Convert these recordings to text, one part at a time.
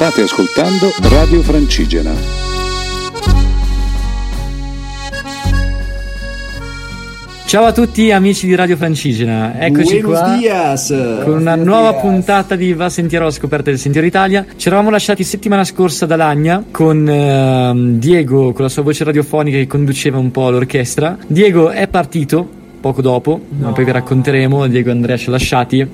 State ascoltando Radio Francigena. Ciao a tutti amici di Radio Francigena, eccoci Buenos qua dias. con una Buenos nuova dias. puntata di Va Sentiero alla scoperta del Sentiero Italia. Ci eravamo lasciati settimana scorsa da Lagna con ehm, Diego con la sua voce radiofonica che conduceva un po' l'orchestra. Diego è partito poco dopo, ma poi vi racconteremo. Diego e Andrea ci ha lasciati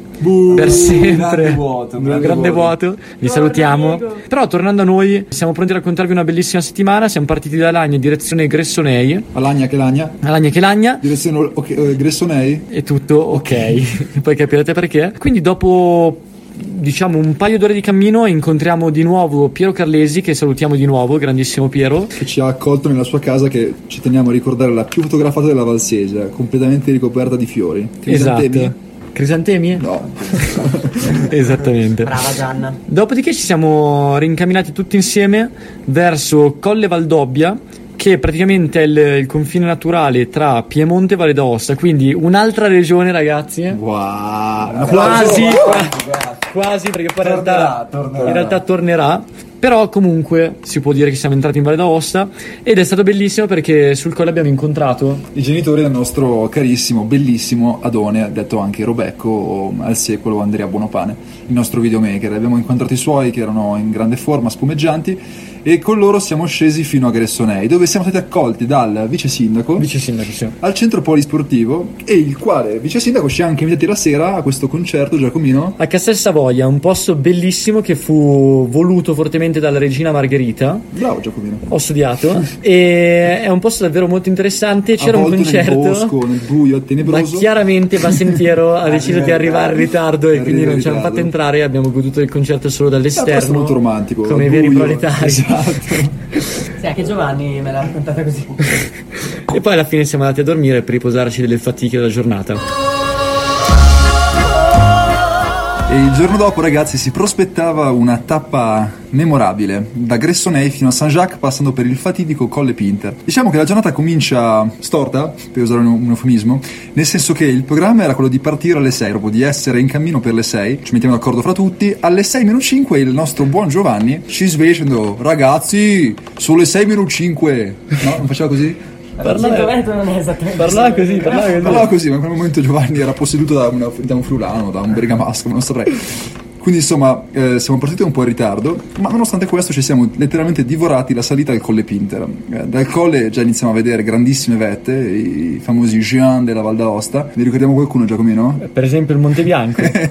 per sempre. grande vuoto, Un grande grande vuoto. vuoto. Vi salutiamo. Però tornando a noi, siamo pronti a raccontarvi una bellissima settimana. Siamo partiti da Lagna in direzione Gressonei. Alagna che lagna. A Lagna che Lagna. Direzione ok, eh, Gressonei. E tutto ok, poi capirete perché. Quindi dopo diciamo un paio d'ore di cammino incontriamo di nuovo Piero Carlesi che salutiamo di nuovo, grandissimo Piero. Che ci ha accolto nella sua casa che ci teniamo a ricordare la più fotografata della Valsesia, completamente ricoperta di fiori. Crisantemi? Esatto. Crisantemi? No. Esattamente. Brava Gianna. Dopodiché ci siamo rincamminati tutti insieme verso Colle Valdobbia che praticamente è il, il confine naturale tra Piemonte e Valle d'Aosta, quindi un'altra regione ragazzi. eh. Wow. quasi, quasi perché poi in realtà, tornerà. in realtà tornerà. Però comunque si può dire che siamo entrati in Valle d'Aosta ed è stato bellissimo perché sul colle abbiamo incontrato I genitori del nostro carissimo, bellissimo Adone, detto anche Robecco o al secolo Andrea Buonopane, il nostro videomaker. Abbiamo incontrato i suoi che erano in grande forma, spumeggianti, e con loro siamo scesi fino a Gressonei, dove siamo stati accolti dal vice sindaco. vice sindaco. Sì. al centro polisportivo e il quale vice sindaco ci ha anche invitati la sera a questo concerto Giacomino A Castel Savoia, un posto bellissimo che fu voluto fortemente dalla regina Margherita. bravo Giacomino Ho studiato e è un posto davvero molto interessante. C'era un concerto. nel bosco nel buio Ma tenebroso chiaramente Bassentiero ha deciso di arrivare in ritardo e quindi in non ci hanno fatto entrare. Abbiamo goduto del concerto solo È posto dall'esterno. molto romantico Come veri proletari. esatto Sì, anche Giovanni me l'ha raccontata così. E poi alla fine siamo andati a dormire per riposarci delle fatiche della giornata. E il giorno dopo ragazzi si prospettava una tappa memorabile da Gressonei fino a Saint-Jacques passando per il fatidico Colle Pinter diciamo che la giornata comincia storta per usare un, eufemismo nel senso che il programma era quello di partire alle 6 proprio di essere in cammino per le 6 ci mettiamo d'accordo fra tutti alle 6 meno 5 il nostro buon Giovanni ci sveglia dicendo ragazzi sono le 6 meno 5 no? non faceva così? Parla- 100 metri non è esattamente Parlava così, parlava così. Parlava così, ma in quel momento Giovanni era posseduto da, una- da un friulano, da un bergamasco, non saprei. Quindi insomma eh, siamo partiti un po' in ritardo, ma nonostante questo ci siamo letteralmente divorati la salita al Colle Pinter. Eh, dal colle già iniziamo a vedere grandissime vette, i famosi Jean della Val d'Aosta. Ne ricordiamo qualcuno Giacomino? Per esempio il Monte Bianco, che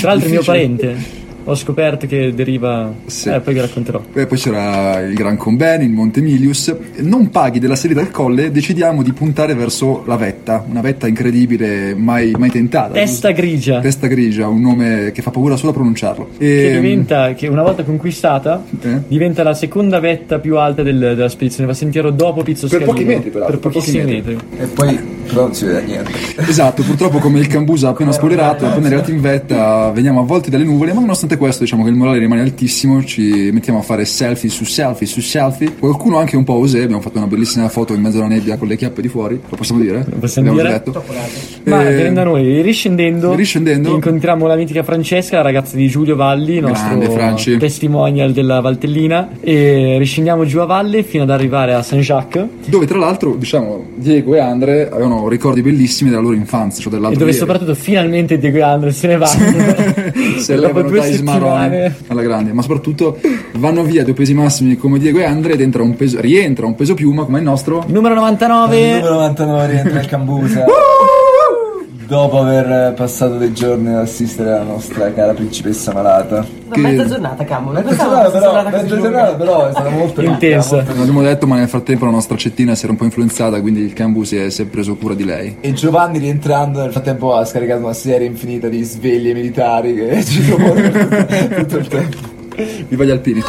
tra l'altro è mio parente. Ho scoperto che deriva. Sì. Eh, poi vi racconterò. E poi c'era il Gran Conbeni, il Monte Milius. Non paghi della salita al colle, decidiamo di puntare verso la vetta, una vetta incredibile, mai, mai tentata. Testa grigia. Testa grigia, un nome che fa paura solo a pronunciarlo. Che E, diventa, che una volta conquistata, Eh? diventa la seconda vetta più alta del- della spedizione Vassentiero dopo Pizzo Per Scalino. pochi metri, peraltro, Per per pochi pochissimi metri. metri. E poi però non si vede niente. Esatto, purtroppo come il Cambusa ha appena spoilerato, appena arrivati in vetta veniamo avvolti dalle nuvole, ma nonostante questo diciamo che il morale rimane altissimo, ci mettiamo a fare selfie su selfie su selfie. Qualcuno anche un po' osè, abbiamo fatto una bellissima foto in mezzo alla nebbia con le chiappe di fuori, lo possiamo dire? Lo possiamo Abbiamo dire? già detto. Ma Eh, venendo a noi, riscendendo, Riscendendo. incontriamo la mitica Francesca, la ragazza di Giulio Valli, Grande, nostro Franci. testimonial della Valtellina, e riscendiamo giù a valle fino ad arrivare a Saint-Jacques, Dove tra l'altro, diciamo, Diego e Andre avevano ricordi bellissimi della loro infanzia, cioè e dove ieri. soprattutto finalmente Diego e Andre se ne vanno. se levano dai smaroni alla grande, ma soprattutto vanno via due pesi massimi come Diego e Andre ed entra un peso, rientra un peso piuma come il nostro. Numero 99. Il numero 99 rientra il Cambusa. Dopo aver passato dei giorni ad assistere alla nostra cara principessa malata. Ma mezza giornata, cavolo. Mezza Pensavo giornata però, mezza giornata però è stata molto Intensa. molto Non abbiamo detto, ma nel frattempo la nostra cettina si era un po' influenzata, quindi il Cambu si è, si è preso cura di lei. E Giovanni rientrando nel frattempo ha scaricato una serie infinita di sveglie militari che ci propongono tutto il tempo. Viva gli alpini!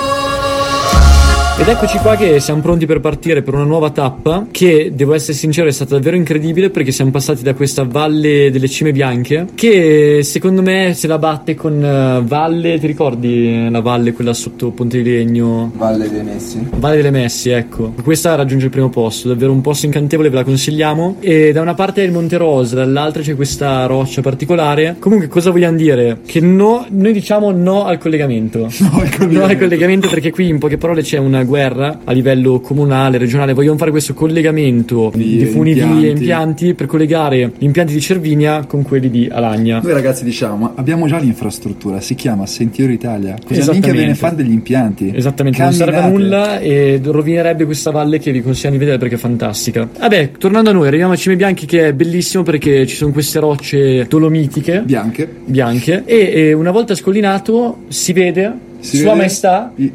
Ed eccoci qua che siamo pronti per partire per una nuova tappa che, devo essere sincero, è stata davvero incredibile perché siamo passati da questa valle delle cime bianche che secondo me se la batte con eh, Valle, ti ricordi la valle quella sotto Ponte di Legno? Valle dei Messi. Valle delle Messi, ecco. Questa raggiunge il primo posto, davvero un posto incantevole, ve la consigliamo. E da una parte è il Monte Rosa, dall'altra c'è questa roccia particolare. Comunque, cosa vogliamo dire? Che no, noi diciamo no al collegamento. No, al collegamento. No al collegamento perché qui in poche parole c'è una guerra a livello comunale, regionale. Vogliamo fare questo collegamento Di di funivie impianti. e impianti per collegare gli impianti di Cervinia con quelli di Alagna. Noi ragazzi diciamo, ma abbiamo già l'infrastruttura, si chiama Sentiero Italia. Cosa minchia viene fare degli impianti? Esattamente, non serve a Camminate. nulla e rovinerebbe questa valle che vi consigliamo di vedere perché è fantastica. Vabbè, tornando a noi, arriviamo a Cime Bianchi che è bellissimo perché ci sono queste rocce dolomitiche Bianche. bianche e, e una volta scollinato si vede Si Sua Maestà i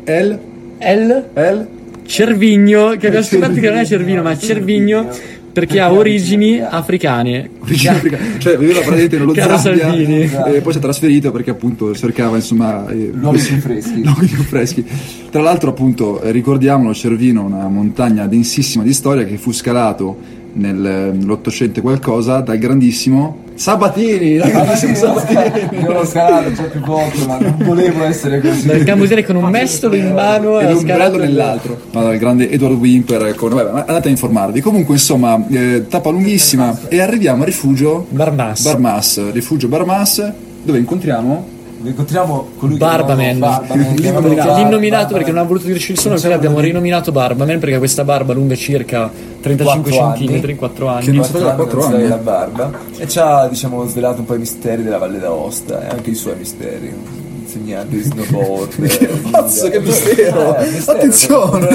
L, El L, Cervigno, che abbiamo scoperto che non è Cervino ma Cervigno perché ha origini africane. origine africana. Cioè, viveva praticamente nello Caro Zambia Salvini. e poi si è trasferito perché appunto cercava insomma eh, Luoghi più freschi. luoghi più freschi. Tra l'altro appunto eh, ricordiamolo Cervino, una montagna densissima di storia che fu scalato nell'Ottocento e qualcosa dal grandissimo Sabatini, dal grandissimo Sabatini. Io l'ho scalato già più volte, ma non volevo essere così. Dal cambusiere con un mestolo in mano e l'ombrello nell'altro. No, il grande Edward Wimper, con... vabbè, ma andate a informarvi. Comunque, insomma, eh, tappa lunghissima e arriviamo a rifugio Barmas. Barmas, rifugio Barmas, dove incontriamo Incontriamo colui che Barbaman. Barbaman, L'innominato Barbaman. perché non ha voluto dirci il suono, quindi abbiamo rinominato Barbaman perché ha questa barba lunga circa 35 Quattro anni. cm, 4 anni. Che non si Quattro da quattro non si anni. la barba e ci ha diciamo svelato un po' i misteri della Valle d'Aosta e anche i suoi misteri insegnante di snowboard eh, Cazzo, guida. che mistero! Eh, mistero, Attenzione!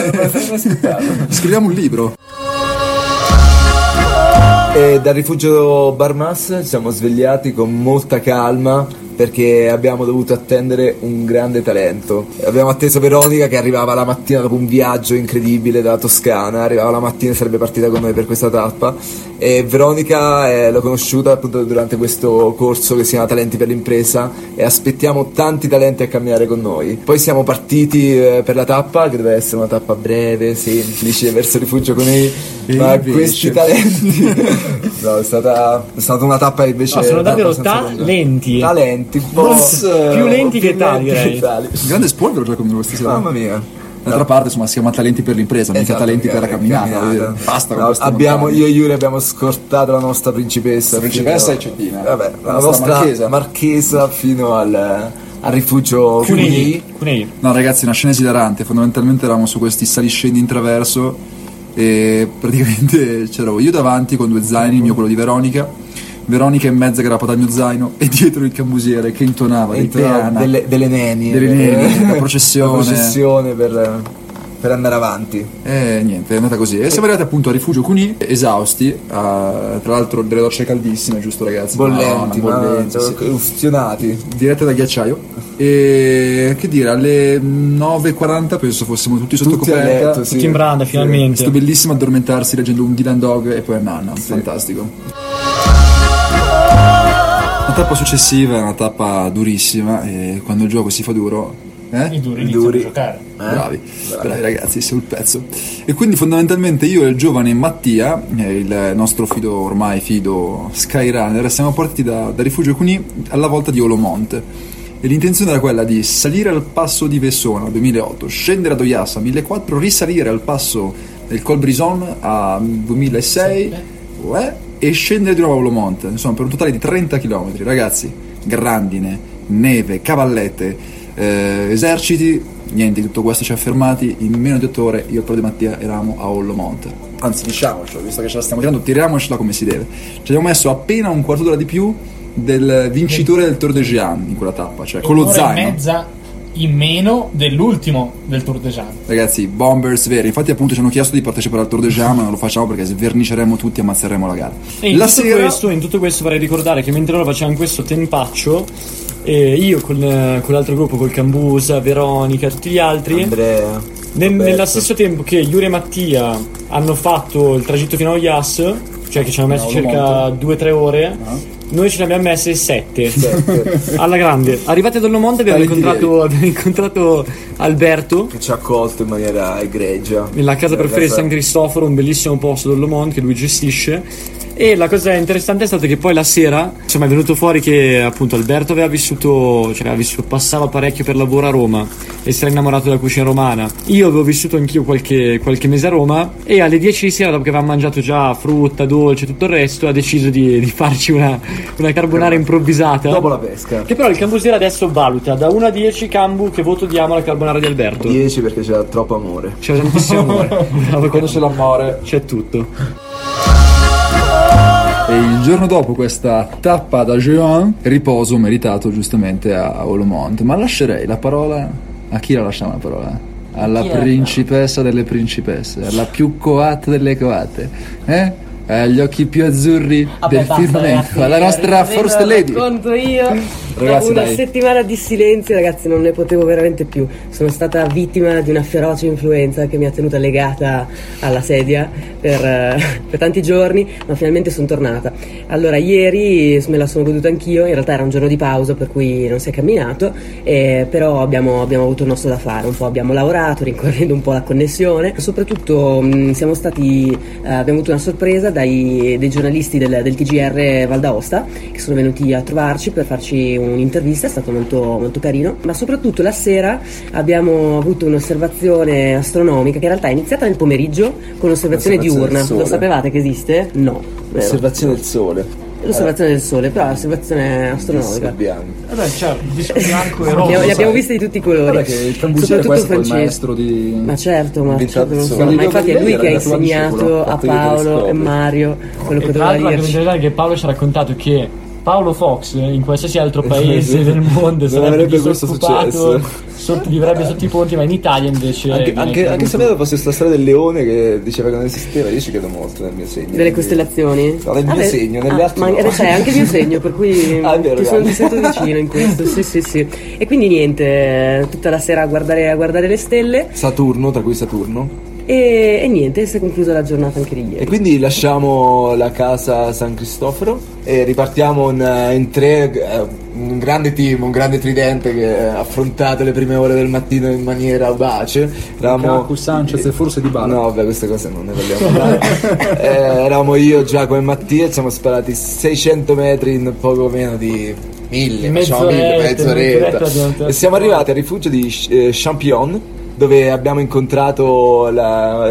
aspettato. Scriviamo un libro. E dal rifugio Barmas ci siamo svegliati con molta calma perché abbiamo dovuto attendere un grande talento. Abbiamo atteso Veronica che arrivava la mattina dopo un viaggio incredibile dalla Toscana, arrivava la mattina e sarebbe partita con noi per questa tappa e Veronica eh, l'ho conosciuta appunto durante questo corso che si chiama Talenti per l'impresa e aspettiamo tanti talenti a camminare con noi. Poi siamo partiti eh, per la tappa che deve essere una tappa breve, semplice, verso il rifugio con i ma questi talenti no, è stata, è stata una tappa invece No, sono davvero talenti. talenti un po' Più lenti che tali, lenti direi. che tali. Un grande spoiler già come stasera. mamma mia D'altra parte, insomma, si chiama talenti per l'impresa, mica Esatto, talenti per la mica- camminata. camminata. Basta con No, abbiamo, io e Yuri abbiamo scortato la nostra principessa La principessa fino- e Cettina. vabbè, la, La nostra nostra marchesa. marchesa, fino al, al rifugio. Cunei. Cunei. No, ragazzi, una scena esilarante. Fondamentalmente eravamo su questi saliscendi in traverso e praticamente c'ero io davanti con due zaini, il mio quello di Veronica. Veronica in mezzo aggrappata al mio zaino e dietro il cambusiere che intonava dei Entro Teana. delle, delle neni Delle eh, neni, la processione. la processione per, per andare avanti E niente, è andata così. E siamo arrivati appunto a Rifugio Cuni, esausti, a- tra l'altro delle docce caldissime, giusto ragazzi? bollenti, ma- bollenti, sì. ustionati dirette da ghiacciaio. E che dire, alle 9.40 penso fossimo tutti sotto tutti coperta. letto sì. Tutti in branda, finalmente. È stato bellissimo addormentarsi leggendo un Dylan Dog e poi a Nanna, fantastico. La tappa successiva è una tappa durissima e quando il gioco si fa duro... Eh? I duri I iniziano duri. a giocare. Bravi, bravi ragazzi, sul pezzo. E quindi fondamentalmente io e il giovane Mattia, eh, il nostro fido, ormai fido Skyrunner, siamo partiti da, da Rifugio Cuni alla volta di Olomonte. E l'intenzione era quella di salire al passo di Vessona 2008, scendere a Doiassa 1004, risalire al passo del Col Brison a 2006 uè, e scendere di nuovo a Olomonte. Insomma, per un totale di 30 km. Ragazzi, grandine, neve, cavallette, eh, eserciti, niente di tutto questo ci ha fermati. In meno di 8 ore io e di Mattia eravamo a Ollomonte. Anzi, diciamocelo, visto che ce la stiamo tirando, tiriamocela come si deve. Ci abbiamo messo appena un quarto d'ora di più del vincitore del Tour de Jean in quella tappa, cioè con lo zaino. mezza in meno dell'ultimo del Tour de Jean. Ragazzi, bombers veri. Infatti, appunto, ci hanno chiesto di partecipare al Tour de Jean, ma non lo facciamo perché sverniceremo tutti e ammazzeremo la gara. E in la tutto, sera. questo, in tutto questo vorrei ricordare che mentre loro facevano questo tempaccio, eh, io con, eh, con l'altro gruppo, col Cambusa, Veronica, tutti gli altri, Andrea nel, nello stesso tempo che Yuri e Mattia hanno fatto il tragitto fino a Ias, cioè che ci hanno messo No, circa Olomonte. 2-3 ore, Noi ce ne abbiamo messe 7. Alla grande. Arrivati ad Ollomonte abbiamo incontrato, abbiamo incontrato Alberto Che ci ha accolto in maniera egregia. nella casa preferita di casa- San Cristoforo, un bellissimo posto d'Ollomonte che lui gestisce. E la cosa interessante è stata che poi la sera, insomma, è venuto fuori che appunto Alberto aveva vissuto, cioè aveva vissuto, passava parecchio per lavoro a Roma e si era innamorato della cucina romana. Io avevo vissuto anch'io qualche, qualche mese a Roma e alle 10 di sera, dopo che avevamo mangiato già frutta, dolce e tutto il resto, ha deciso di, di farci una, una carbonara improvvisata. Dopo la pesca. Che però il Cambusera adesso valuta da 1 a 10 Cambu che voto diamo alla carbonara di Alberto. 10 perché c'era troppo amore. C'è tantissimo amore. Bravo, Quando c'è l'amore. c'è tutto. E il giorno dopo questa tappa da Jean, riposo meritato giustamente a Olomont. Ma lascerei la parola. A chi la lasciamo la parola? Alla principessa delle principesse, alla più coatta delle coate, eh? Agli occhi più azzurri Vabbè, del basta, firmamento, alla nostra First Lady. Racconto io. Ragazzi, Dopo una dai. settimana di silenzio, ragazzi, non ne potevo veramente più. Sono stata vittima di una feroce influenza che mi ha tenuta legata alla sedia per, eh, per tanti giorni, ma finalmente sono tornata. Allora, ieri me la sono goduta anch'io. In realtà era un giorno di pausa, per cui non si è camminato, eh, però abbiamo, abbiamo avuto il nostro da fare. Un po' abbiamo lavorato, rincorrendo un po' la connessione. Soprattutto mh, siamo stati, eh, abbiamo avuto una sorpresa dai, dei giornalisti del, del TGR Val d'Aosta che sono venuti a trovarci per farci un'intervista, è stato molto, molto carino, ma soprattutto la sera abbiamo avuto un'osservazione astronomica che in realtà è iniziata nel pomeriggio con l'osservazione diurna. Lo sapevate che esiste? No. Osservazione del sole. L'osservazione del sole, però l'osservazione astronomica. bianco. Vabbè, c'è disco bianco e rosa. ne abbiamo viste di tutti i colori. Che il questo è il Francesco. maestro di... Ma certo, ma, certo, non il so. ma infatti è lui che ha il insegnato a che Paolo e. Mario quello che E tra doveva la cosa dirci. che Paolo ci ha raccontato che Paolo Fox in qualsiasi altro paese del mondo Non sarebbe disoccupato, successo. sotto, vivrebbe sotto i ponti, ma in Italia invece Anche, anche, anche se fosse questa storia del leone che diceva che non esisteva, io ci credo molto nel mio segno. Delle costellazioni? No, nel mio Vabbè, segno, nelle ah, altre Ma no. c'è anche il mio segno, per cui Ah, vero, ti, sono, ti sento vicino in questo. Sì, sì, sì. E quindi niente, tutta la sera a guardare, a guardare le stelle Saturno, tra cui Saturno. E, e niente, si è conclusa la giornata anche di E ieri. quindi lasciamo la casa San Cristoforo e ripartiamo in, in tre, eh, un grande team, un grande tridente che ha affrontato le prime ore del mattino in maniera audace. Lukaku, Sanchez e forse Dybala. No, vabbè, queste cose non ne vogliamo parlare. Eh, eravamo io, Giacomo e Mattia, siamo sparati 600 metri in poco meno di mille, facciamo mille, Mezz'oretta, mezz'oretta. mezz'oretta, E siamo arrivati al rifugio di eh, Champion dove abbiamo incontrato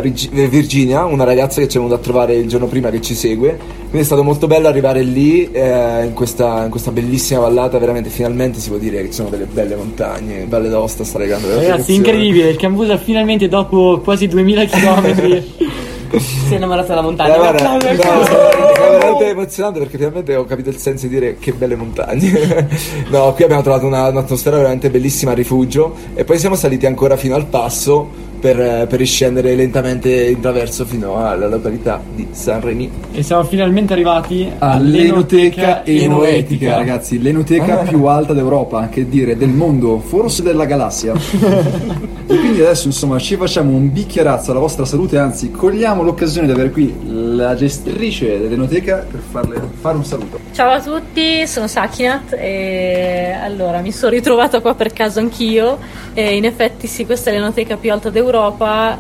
Virginia, una ragazza che ci è venuta a trovare il giorno prima che ci segue. Quindi è stato molto bello arrivare lì eh, in, questa, in questa bellissima vallata, veramente finalmente si può dire che ci sono delle belle montagne, Valle d'Aosta sta regando veramente Ragazzi, incredibile, il Cambusa finalmente dopo quasi 2000 km Si è innamorata della Eh, montagna. guarda, Un no, è veramente emozionante perché finalmente ho capito il senso di dire che belle montagne. no, qui abbiamo trovato una- un'atmosfera veramente bellissima a rifugio e poi siamo saliti ancora fino al passo per, per riscendere lentamente in traverso fino alla località di San Reni. e siamo finalmente arrivati All'Enoteca Enoetica, ragazzi, l'enoteca più alta d'Europa, che dire del mondo, forse della galassia. e quindi adesso insomma ci facciamo un bicchierazzo alla vostra salute, anzi cogliamo l'occasione di avere qui la gestrice dell'enoteca per farle fare un saluto. Ciao a tutti, sono Sakinat e allora mi sono ritrovata qua per caso anch'io e in effetti sì, questa è l'enoteca più alta d'Europa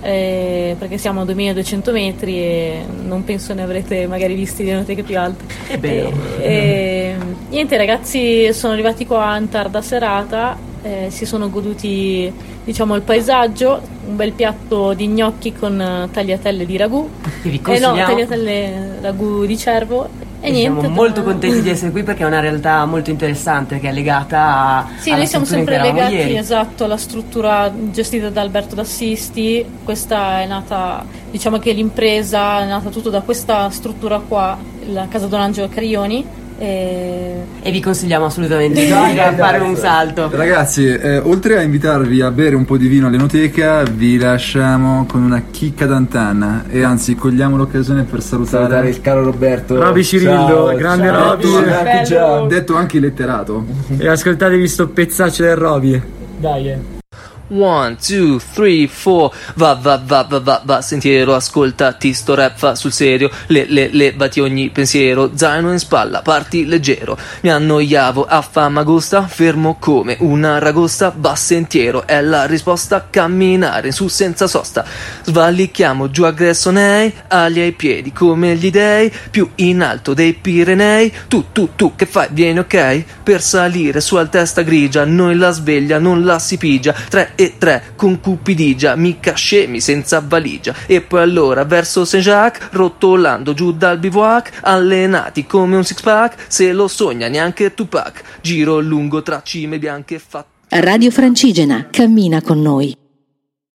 eh, perché siamo a 2200 metri e non penso ne avrete magari visti di enoteche più alte. È vero. E, e, niente ragazzi, sono arrivati qua in tarda serata, eh, si sono goduti diciamo il paesaggio, un bel piatto di gnocchi con eh, tagliatelle di ragù. Che vi Eh no, consigliamo. tagliatelle ragù di cervo e niente. siamo molto contenti di essere qui perché è una realtà molto interessante che è legata a Sì, alla noi siamo sempre legati ieri. esatto alla struttura gestita da Alberto D'Assisti. Questa è nata, diciamo che l'impresa è nata tutto da questa struttura qua, la casa Don Angelo Carioni. E... E vi consigliamo assolutamente di venire a fare un salto. Ragazzi, eh, oltre a invitarvi a bere un po' di vino all'enoteca, vi lasciamo con una chicca d'antanna e anzi cogliamo l'occasione per salutare, Salutare il caro Roberto. Roby Cirillo, grande Roby. Anche già. detto anche letterato. E ascoltatevi sto pezzaccio del Roby. Dai, eh. One, two, three, four. Va, va, va, va, va, va, sentiero, ascoltati sto rap fa sul serio. Le, le, levati ogni pensiero, zaino in spalla, parti leggero. Mi annoiavo a famagosta, fermo come una ragosta. Va sentiero, è la risposta, camminare su senza sosta. Svalicchiamo giù a Gressonei, agli ai piedi come gli dei, più in alto dei Pirenei. Tu, tu, tu, che fai? Vieni ok? Per salire su al testa grigia, noi la sveglia non la si pigia. Tre e tre con cupidigia, mica scemi senza valigia. E poi allora verso Saint-Jacques, rotolando giù dal bivouac, allenati come un six pack, se lo sogna neanche Tupac. Giro lungo tra cime bianche fatte. Radio Francigena, cammina con noi.